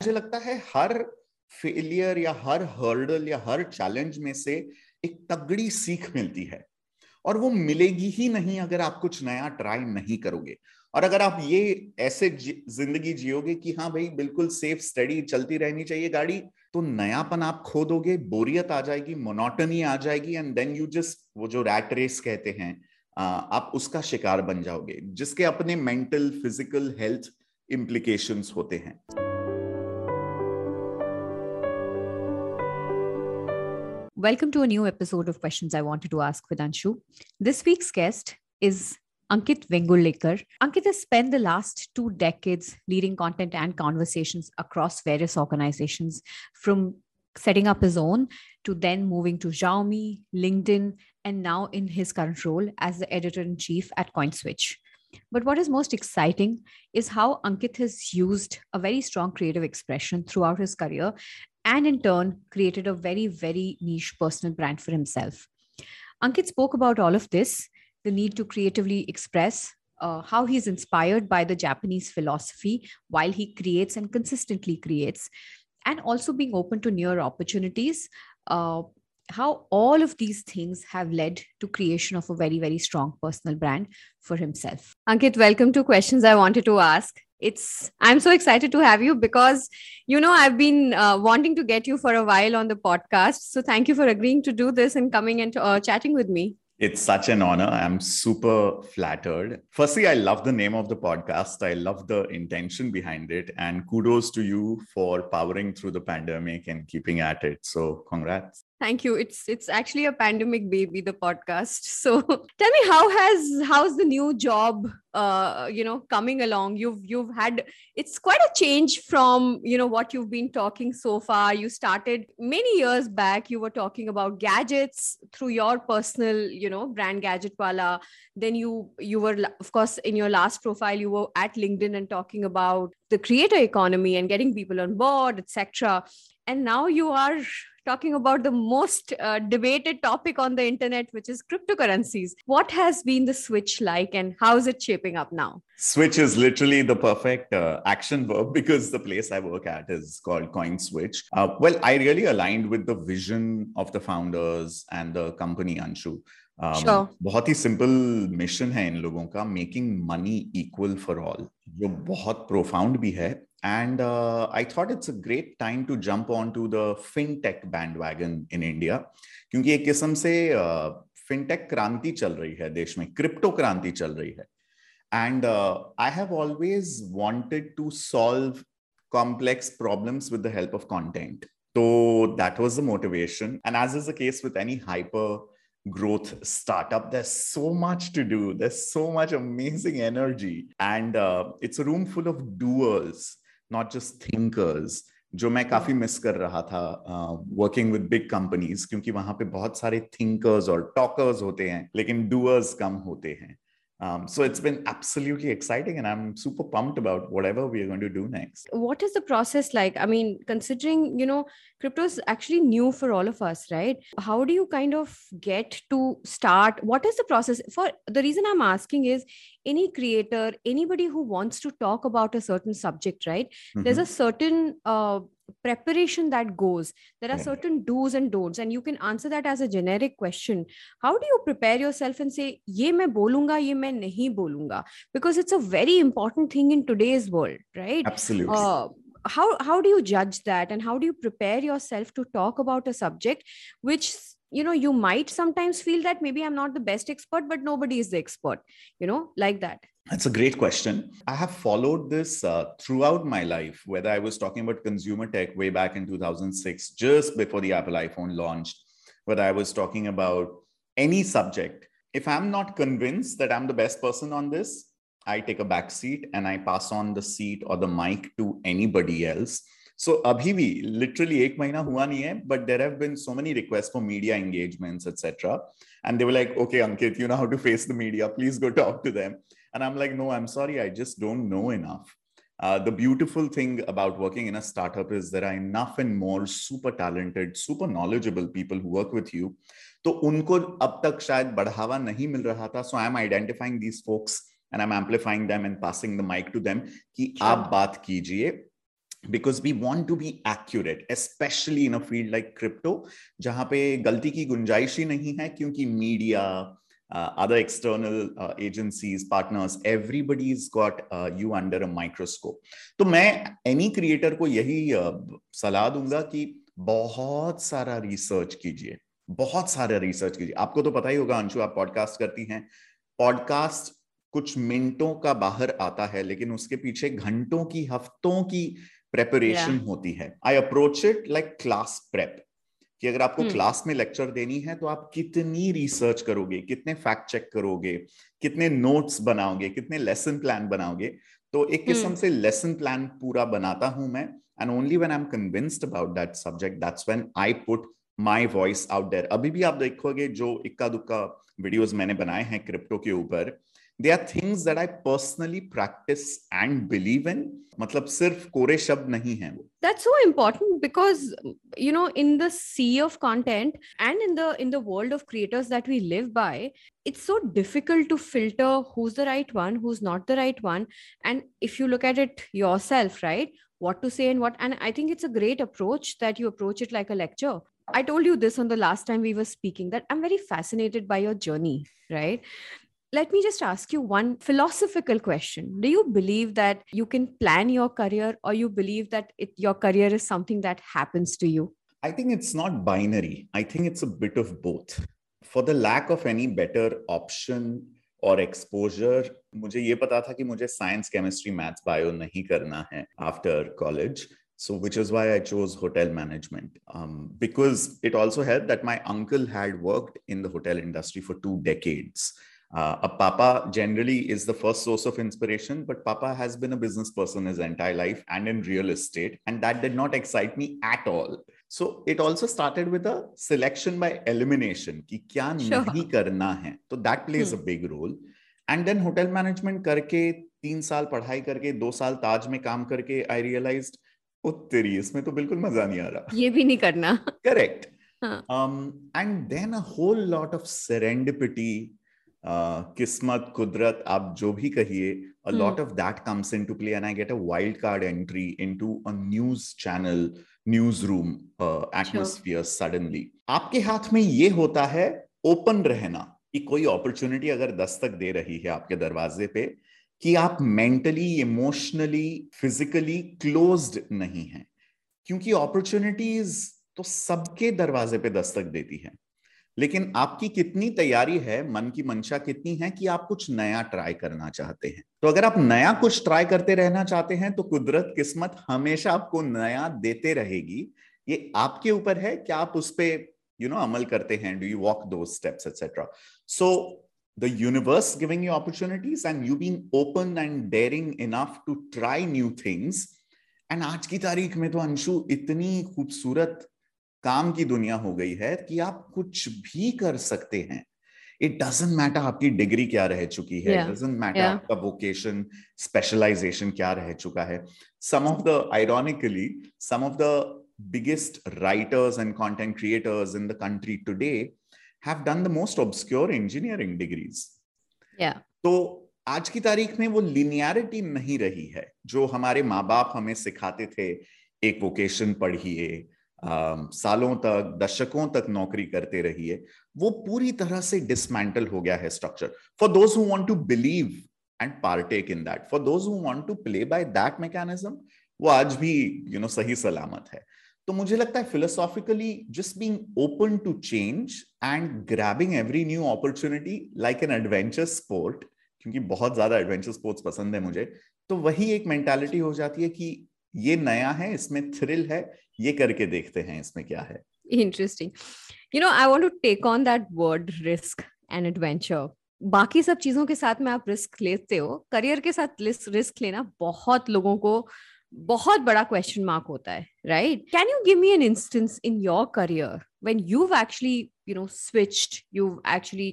मुझे लगता है हर फेलियर या हर हर्डल या हर चैलेंज में से एक तगड़ी सीख मिलती है। और वो मिलेगी ही नहीं अगर आप कुछ नया ट्राई नहीं करोगे। और अगर आप ये ऐसे ज़िंदगी जियोगे कि हाँ भाई, बिल्कुल सेफ़ स्टडी चलती रहनी चाहिए गाड़ी तो नयापन आप खो दोगे, बोरियत आ जाएगी मोनोटनी आ जाएगी एंड देन यू जस्ट वो जो रैट रेस कहते हैं आप उसका शिकार बन जाओगे, जिसके अपने मेंटल फ़िज़िकल हेल्थ इम्प्लीकेशंस होते हैं। Welcome to a new episode of Questions I Wanted to Ask with Anshu. This week's guest is Ankit Vengulekar. Ankit has spent the last two decades leading content and conversations across various organizations, from setting up his own to then moving to Xiaomi, LinkedIn, and now in his current role as the editor in chief at CoinSwitch. But what is most exciting is how Ankit has used a very strong creative expression throughout his career and in turn created a very, very niche personal brand for himself. Ankit spoke about all of this the need to creatively express uh, how he's inspired by the Japanese philosophy while he creates and consistently creates, and also being open to newer opportunities. Uh, how all of these things have led to creation of a very very strong personal brand for himself ankit welcome to questions i wanted to ask it's i'm so excited to have you because you know i've been uh, wanting to get you for a while on the podcast so thank you for agreeing to do this and coming and uh, chatting with me it's such an honor. I'm super flattered. Firstly, I love the name of the podcast. I love the intention behind it. And kudos to you for powering through the pandemic and keeping at it. So, congrats. Thank you. It's it's actually a pandemic baby, the podcast. So tell me how has how's the new job uh you know coming along? You've you've had it's quite a change from you know what you've been talking so far. You started many years back, you were talking about gadgets through your personal, you know, brand gadget wala. Then you you were of course in your last profile, you were at LinkedIn and talking about the creator economy and getting people on board, etc. And now you are talking about the most uh, debated topic on the internet, which is cryptocurrencies. What has been the switch like and how is it shaping up now? Switch is literally the perfect uh, action verb because the place I work at is called CoinSwitch. Uh, well, I really aligned with the vision of the founders and the company Anshu. um, sure. बहुत ही simple mission है इन लोगों का making money equal for all जो बहुत profound भी है. And I thought it's a great time to jump on to the fintech bandwagon in India क्योंकि एक किस्म से फिनटेक uh, क्रांति चल रही है देश में क्रिप्टो क्रांति चल रही है. And I have always wanted to solve complex problems with the help of content तो that was the motivation and as is the case with any hyper growth startup, there's so much to do. There's so much amazing energy. And uh, it's a room full of doers not just thinkers. जो मैं काफ़ी miss कर रहा था working with big companies क्योंकि वहाँ पे बहुत सारे थिंकर्स और टॉकर्स होते हैं लेकिन डूअर्स कम होते हैं Um, so it's been absolutely exciting, and I'm super pumped about whatever we are going to do next. What is the process like? I mean, considering you know, crypto is actually new for all of us, right? How do you kind of get to start? What is the process? For the reason I'm asking is any creator, anybody who wants to talk about a certain subject, right? Mm-hmm. There's a certain uh, preparation that goes there are certain do's and don'ts and you can answer that as a generic question. How do you prepare yourself and say ye main bolunga ye main nahi bolunga because it's a very important thing in today's world right? Absolutely. Uh, how how do you judge that and how do you prepare yourself to talk about a subject which you know you might sometimes feel that maybe i'm not the best expert but nobody is the expert you know like that that's a great question. I have followed this uh, throughout my life, whether I was talking about consumer tech way back in 2006, just before the Apple iPhone launched, whether I was talking about any subject. If I'm not convinced that I'm the best person on this, I take a back seat and I pass on the seat or the mic to anybody else. So abhi bhi, literally ek mahina hua nahi hai, but there have been so many requests for media engagements, etc. And they were like, okay, Ankit, you know how to face the media. Please go talk to them. And I'm like, no, I'm sorry, I just don't know enough. Uh, the beautiful thing about working in a startup is there are enough and more super talented, super knowledgeable people who work with you. तो उनको अब तक शायद बढ़ावा नहीं मिल रहा था so I am identifying and I am amplifying them and passing the mike to them कि आप बात कीजिए because we want to be accurate specially in a field like crypto जहां पे गलती की गुंजाइश ही नहीं है क्योंकि media other external agencies partners everybody is got you under a microscope तो मैं एनी क्रिएटर को यही uh, सलाह दूँगा कि बहुत सारा रिसर्च कीजिए। बहुत सारा रिसर्च कीजिए। आपको तो पता ही होगा अंशु आप पॉडकास्ट करती हैं। पॉडकास्ट कुछ मिनटों का बाहर आता है लेकिन उसके पीछे घंटों की हफ्तों की प्रेपरेशन yeah. होती है। I approach it like class prep कि अगर आपको hmm. क्लास में लेक्चर देनी है तो आप कितनी रिसर्च करोगे कितने फैक्ट चेक करोगे कितने नोट्स बनाओगे कितने लेसन प्लान बनाओगे तो एक hmm. किस्म से लेसन प्लान पूरा बनाता हूँ मैं and only when I am convinced about that subject that's when I put my voice out there अभी भी आप देखोगे जो इक्का दुक्का वीडियोस मैंने बनाए हैं क्रिप्टो के ऊपर they are things that I personally practice and believe in मतलब सिर्फ कोरे शब्द नहीं है वो that's so important because you know in the sea of content and in the in the world of creators that we live by it's so difficult to filter who's the right one who's not the right one and if you look at it yourself right what to say and what and i think it's a great approach that you approach it like a lecture i told you this on the last time we were speaking that i'm very fascinated by your journey right let me just ask you one philosophical question do you believe that you can plan your career or you believe that it, your career is something that happens to you i think it's not binary i think it's a bit of both for the lack of any better option और exposure मुझे ये पता था कि मुझे science chemistry maths bio नहीं करना है after college so which is why i chose hotel management um, because it also helped that my uncle had worked in the hotel industry for two decades Uh, a papa generally is the first source of inspiration, but papa has been a business person his entire life and in real estate, and that did not excite me at all. So it also started with a selection by elimination कि क्या sure. नहीं करना है तो that plays hmm. a big role. And then hotel management करके तीन साल पढ़ाई करके दो साल ताज में काम करके I realized उत्तरी इसमें तो बिल्कुल मज़ा नहीं आ रहा ये भी नहीं करना correct हाँ. um, and then a whole lot of serendipity किस्मत कुदरत आप जो भी कहिए a hmm. lot of that comes into play and i get a wild card entry into a news channel newsroom uh, atmosphere sure. suddenly आपके हाथ में ये होता है ओपन रहना कि कोई अपॉर्चुनिटी अगर दस्तक दे रही है आपके दरवाजे पे कि आप मेंटली इमोशनली फिजिकली क्लोज्ड नहीं हैं क्योंकि अपॉर्चुनिटीज़ तो सबके दरवाजे पे दस्तक देती है लेकिन आपकी कितनी तैयारी है, मन की मंशा कितनी है कि आप कुछ नया ट्राई करना चाहते हैं? तो अगर आप नया कुछ ट्राई करते रहना चाहते हैं तो कुदरत किस्मत हमेशा आपको नया देते रहेगी। ये आपके ऊपर है कि आप उस पर यू नो अमल करते हैं? Do you walk two steps etcetera so the universe giving you opportunities and you been open and daring enough to try new things and आज की तारीख में तो अंशु, इतनी खूबसूरत काम की दुनिया हो गई है कि आप कुछ भी कर सकते हैं। इट डजेंट मैटर आपकी डिग्री क्या रह चुकी है। डजेंट मैटर आपका वोकेशन स्पेशलाइजेशन क्या रह चुका है। Some of the ironically some of the biggest writers and content creators in the country today have done the most obscure engineering degrees तो आज की तारीख में वो लिनियरिटी नहीं रही है। जो हमारे माँ बाप हमें सिखाते थे एक वोकेशन पढ़िए सालों तक दशकों तक नौकरी करते रहिए वो पूरी तरह से डिसमेंटल हो गया है structure for those who want to believe and partake in that for those who want to play by that mechanism वो आज भी यू you नो know, सही सलामत है. तो मुझे लगता है philosophically just being open to change and grabbing every new opportunity like an adventure sport क्योंकि बहुत ज़्यादा एडवेंचर स्पोर्ट्स पसंद है मुझे तो वही एक मेंटालिटी हो जाती है कि ये नया है, इसमें थ्रिल है, ये करके देखते हैं इसमें क्या है। Interesting you know I want to take on that word risk and adventure बाकी सब चीज़ों के साथ में आप रिस्क लेते हो। करियर के साथ रिस्क लेना बहुत लोगों को बहुत बड़ा क्वेश्चन मार्क होता है right can you give me an instance in your career when you actually you know switched you actually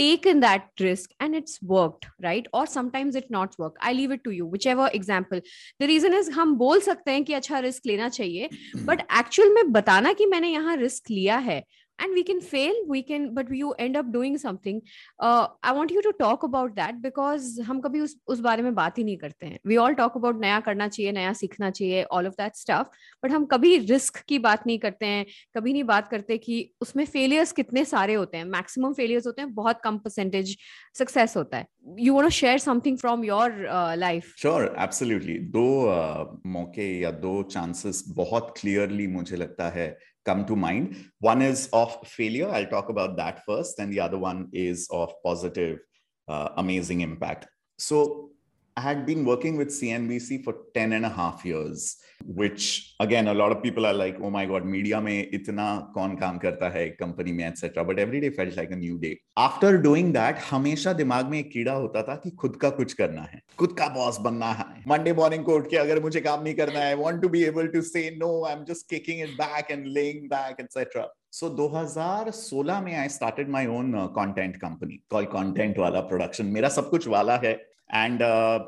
taken that risk and it's worked right or sometimes it not work i leave it to you whichever example the reason is हम बोल सकते हैं कि अच्छा risk लेना चाहिए but actual में बताना कि मैंने यहाँ रिस्क लिया है and we can fail we can but you end up doing something uh, i want you to talk about that because हम कभी उस उस बारे में बात ही नहीं करते हैं we all talk about नया करना चाहिए नया सीखना चाहिए all of that stuff but हम कभी रिस्क की बात नहीं करते हैं कभी नहीं बात करते कि उसमें फेलियर्स कितने सारे होते हैं मैक्सिमम फेलियर्स होते हैं बहुत कम परसेंटेज सक्सेस होता है you want to share something from your uh, life sure absolutely दो uh, मौके या दो चांसेस बहुत क्लियरली मुझे लगता है come to mind. One is of failure. I'll talk about that first. And the other one is of positive, uh, amazing impact. So I had been working with CNBC for 10 and a half years, which again, a lot of people are like, oh my God, media mein itna kaun kaam karta hai company mein, etc. But every day felt like a new day. After doing that, हमेशा दिमाग में एक कीड़ा होता था कि खुद का कुछ करना है खुद का बॉस बनना है मंडे मॉर्निंग को उठ के अगर मुझे काम नहीं करना है want to be able to say no I am just kicking it back and laying back So 2016 में I started my own uh, content company called Content Wala Production. मेरा सब कुछ वाला है एंड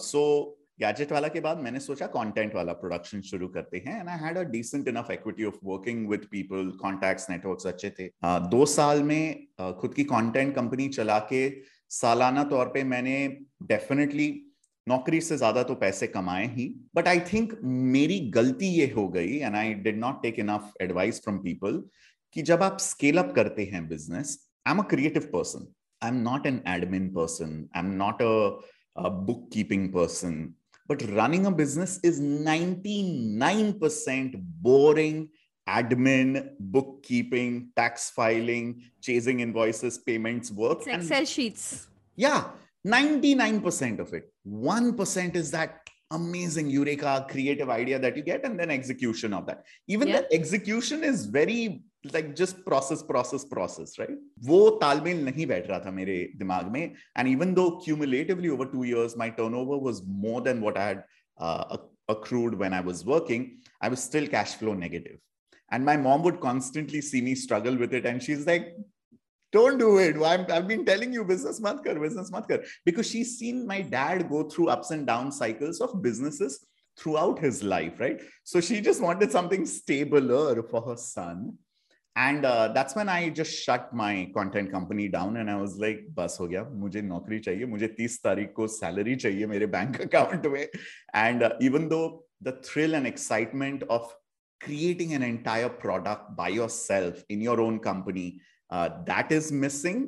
सो गैजेट वाला के बाद मैंने सोचा कंटेंट वाला प्रोडक्शन शुरू करते हैं। And I had a decent enough equity of working with people contacts networks अच्छे थे। Uh, दो साल में uh, खुद की कंटेंट कंपनी चला के सालाना तौर पे मैंने डेफिनेटली नौकरी से ज़्यादा तो पैसे कमाए ही। बट आई थिंक मेरी गलती ये हो गई and I did not take enough advice from people कि जब आप स्केल अप करते हैं business I am a creative person I am not an admin person I am not a a bookkeeping person. But running a business is 99% boring admin, bookkeeping, tax filing, chasing invoices, payments work. It's Excel sheets. Yeah, 99% of it. 1% is that amazing eureka creative idea that you get and then execution of that even yeah. the execution is very like just process process process right? wo talmel nahi baith raha tha mere dimag mein and even though cumulatively over 2 years my turnover was more than what i had uh, accrued when i was working i was still cash flow negative. And my mom would constantly see me struggle with it and she's like don't do it. I have been telling you business mat kar business mat kar. Because she's seen my dad go through ups and down cycles of businesses throughout his life right? So she just wanted something stabler for her son uh, that's when i just shut my content company down and i was like bas ho gaya mujhe naukri chahiye mujhe 30 tarikh ko salary chahiye mere bank account mein and uh, even though the thrill and excitement of creating an entire product by yourself in your own company uh, that is missing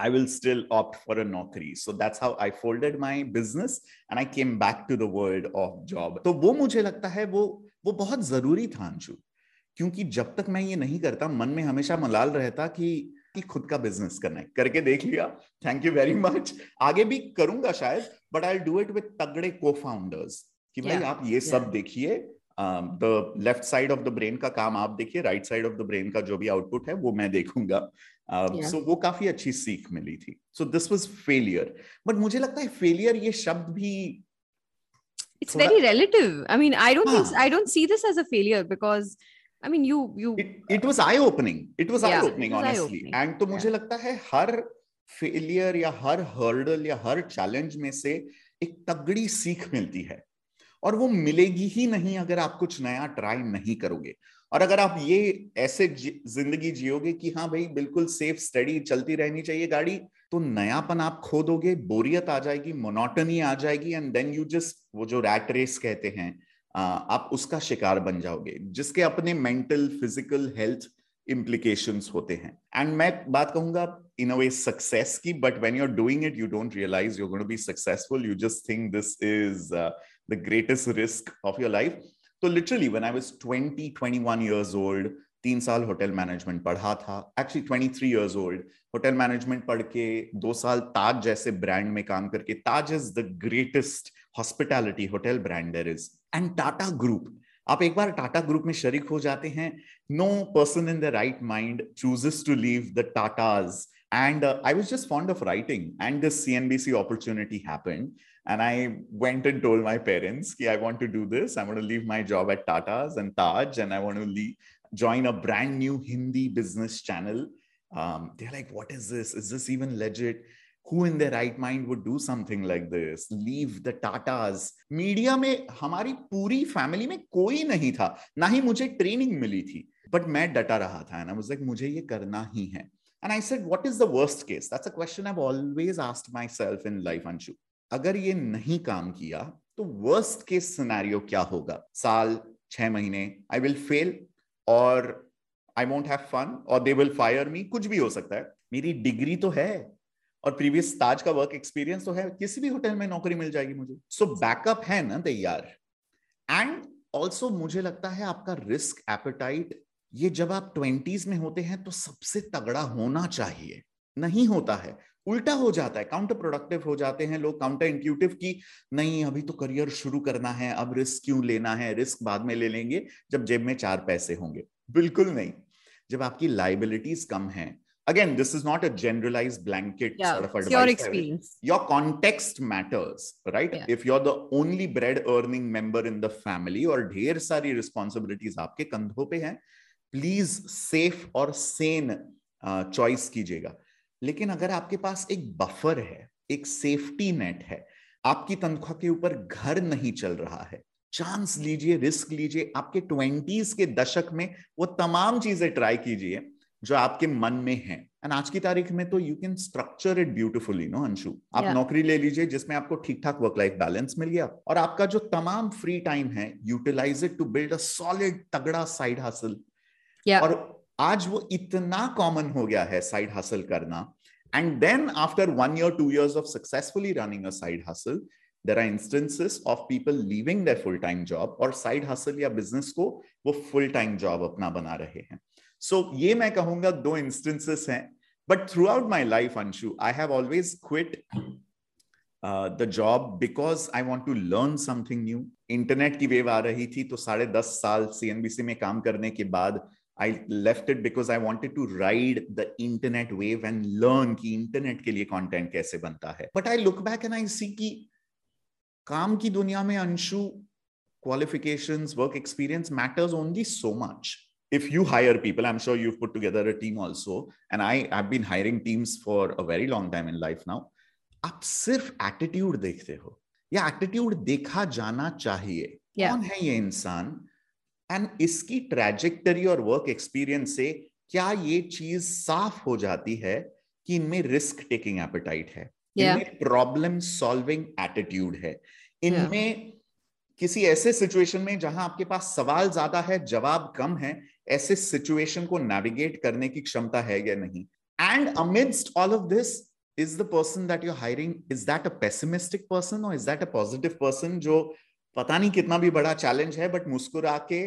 I will still opt for a naukri. So that's how I folded my business and I came back to the world of job. तो वो मुझे लगता है वो वो बहुत ज़रूरी था अंशु क्योंकि जब तक मैं ये नहीं करता मन में हमेशा मलाल रहता कि कि खुद का बिज़नेस करना है। करके देख लिया। थैंक यू वेरी मच आगे भी करूँगा शायद but I do it with तगड़े को फाउंडर्स कि भाई yeah, आप ये yeah. सब देखिए। The left side of the brain का काम आप देखिए right side of the brain का जो भी आउटपुट है वो मैं देखूँगा। सो uh, yeah. so वो काफ़ी अच्छी सीख मिली थी। So this was failure but मुझे लगता है फेलियर ये शब्द भी very relative. I mean i don't think i don't see this as a failure because I mean, you you. It, it was eye opening. It was yeah, eye opening, honestly. And तो मुझे लगता है हर failure या हर hurdle या हर challenge में से एक तगड़ी सीख मिलती है और वो मिलेगी ही नहीं अगर आप कुछ नया ट्राई नहीं करोगे और अगर आप ये ऐसे ज़िंदगी जियोगे कि हाँ भाई बिल्कुल सेफ़ स्टडी चलती रहनी चाहिए गाड़ी तो नयापन आप खो दोगे बोरियत आ जाएगी मोनोटनी आ जाएगी एंड देन यू जस्ट वो जो रैट रेस कहते हैं आप उसका शिकार बन जाओगे, जिसके अपने मेंटल फ़िज़िकल हेल्थ इम्प्लीकेशंस होते हैं। एंड मैं बात कहूँगा इन अ वे सक्सेस की but when you are doing it you don't realize you going to be successful you just think this is the greatest risk of your life तो literally when I was 20 21 years old तीन साल hotel management पढ़ा था। Actually twenty three years old hotel management पढ़ के दो साल ताज जैसे ब्रांड में काम करके, Taj is the greatest hospitality hotel brand there is and Tata group आप एक बार टाटा ग्रुप में शरीक हो जाते हैं no person in the right mind chooses to leave the Tatas and uh, i was just fond of writing and this cnbc opportunity happened and i went and told my parents i want to do this i want to leave my job at tata's and taj and i want to leave, join a brand new hindi business channel um, they're like what is this is this even legit Who in their right mind would do something like this, leave the tatas. Media में हमारी पूरी family में कोई नहीं था, ना ही मुझे training मिली थी बट मैं डटा रहा था एंड आई वाज लाइक मुझे ये करना ही है। And I said what is the worst case that's a question I have always asked myself in life Anshu अगर ये नहीं काम किया तो वर्स्ट केस सिनेरियो क्या होगा? साल, छह महीने आई विल फेल और आई वोंट हैव फन और दे विल फायर मी कुछ भी हो सकता है। मेरी डिग्री तो है और प्रीवियस ताज का वर्क एक्सपीरियंस तो है किसी भी होटल में नौकरी मिल जाएगी मुझे। सो so, बैकअप है ना तैयार। एंड ऑल्सो मुझे लगता है आपका रिस्क एपेटाइट ये जब आप ट्वेंटीज में होते हैं तो सबसे तगड़ा होना चाहिए। नहीं होता है। उल्टा हो जाता है। काउंटर प्रोडक्टिव हो जाते हैं लोग काउंटर इंट्यूटिव की नहीं अभी तो करियर शुरू करना है अब रिस्क क्यों लेना है? रिस्क बाद में ले लेंगे जब जेब में चार पैसे होंगे। बिल्कुल नहीं। जब आपकी लाइबिलिटीज कम है again this is not a generalized blanket yeah, sort of advice your experience your context matters right yeah. if you're the only bread earning member in the family और ढेर सारी responsibilities आपके कंधों पे हैं प्लीज़ सेफ़ और Sen choice कीजिएगा लेकिन अगर आपके पास एक बफर है एक सेफ्टी नेट है आपकी तनख्वाह के ऊपर घर नहीं चल रहा है चांस लीजिए रिस्क लीजिए आपके ट्वेंटीज के दशक में वो तमाम चीज़ें ट्राई कीजिए जो आपके मन में है। एंड आज की तारीख में तो you can structure it beautifully no Anshu आप yeah. नौकरी ले लीजिए जिसमें आपको ठीक ठाक वर्क लाइफ बैलेंस मिल गया। और आपका जो तमाम फ्री टाइम है utilize it to build a solid तगड़ा साइड हासिल yeah. और आज वो इतना कॉमन हो गया है साइड हासिल करना। And then after one year two years of successfully running a side hustle there are instances of people living their full time job और साइड हासिल या बिज़नेस को वो फुल टाइम जॉब अपना बना रहे हैं। सो so, ये मैं कहूँगा दो इंस्टेंसेस हैं but throughout my life Anshu I have always quit the job because I want to learn something new internet की वेव आ रही थी तो साढ़े दस साल सी एन बी सी में काम करने के बाद I left it because I wanted to ride the internet wave and learn की इंटरनेट के लिए कॉन्टेंट कैसे बनता है। But I look back and I see की काम की दुनिया में Anshu qualifications work experience matters only so much if you hire people i'm sure you've put together a team also and i have been hiring teams for a very long time in life now आप सिर्फ़ attitude देखते हो या attitude देखा जाना चाहिए yeah. कौन है ये इंसान एंड इसकी ट्रेजेक्टरी और वर्क एक्सपीरियंस से क्या ये चीज़ साफ़ हो जाती है कि इनमें रिस्क टेकिंग एपेटाइट है yeah. इनमें प्रॉब्लम सॉल्विंग एटीट्यूड है इनमें yeah. किसी ऐसे सिचुएशन में जहाँ आपके पास सवाल ज़्यादा है जवाब कम है ऐसे सिचुएशन को नेविगेट करने की क्षमता है या नहीं and amidst all of this is the person that you hiring is that a pessimistic person और is that a positive person जो पता नहीं कितना भी बड़ा चैलेंज है बट मुस्कुरा के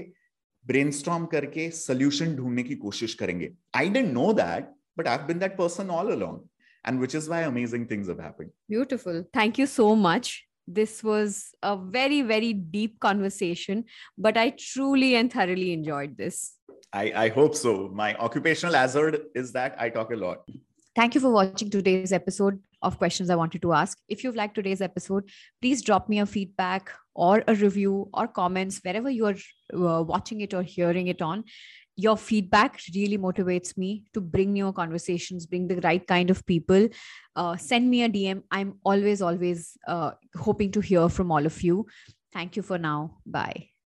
ब्रेनस्टॉर्म करके सोल्यूशन ढूँढने की कोशिश करेंगे I don't know that but I been that person all along and which is why amazing things have happened. Beautiful. Thank you so much. This was a very, very deep conversation, but I truly and thoroughly enjoyed this. I, I hope so. My occupational hazard is that I talk a lot. Thank you for watching today's episode of questions I wanted to ask. If you've liked today's episode, please drop me a feedback or a review or comments wherever you are uh, watching it or hearing it on. Your feedback really motivates me to bring new conversations, bring the right kind of people. Uh, send me a DM. I'm always, always uh, hoping to hear from all of you. Thank you for now. Bye.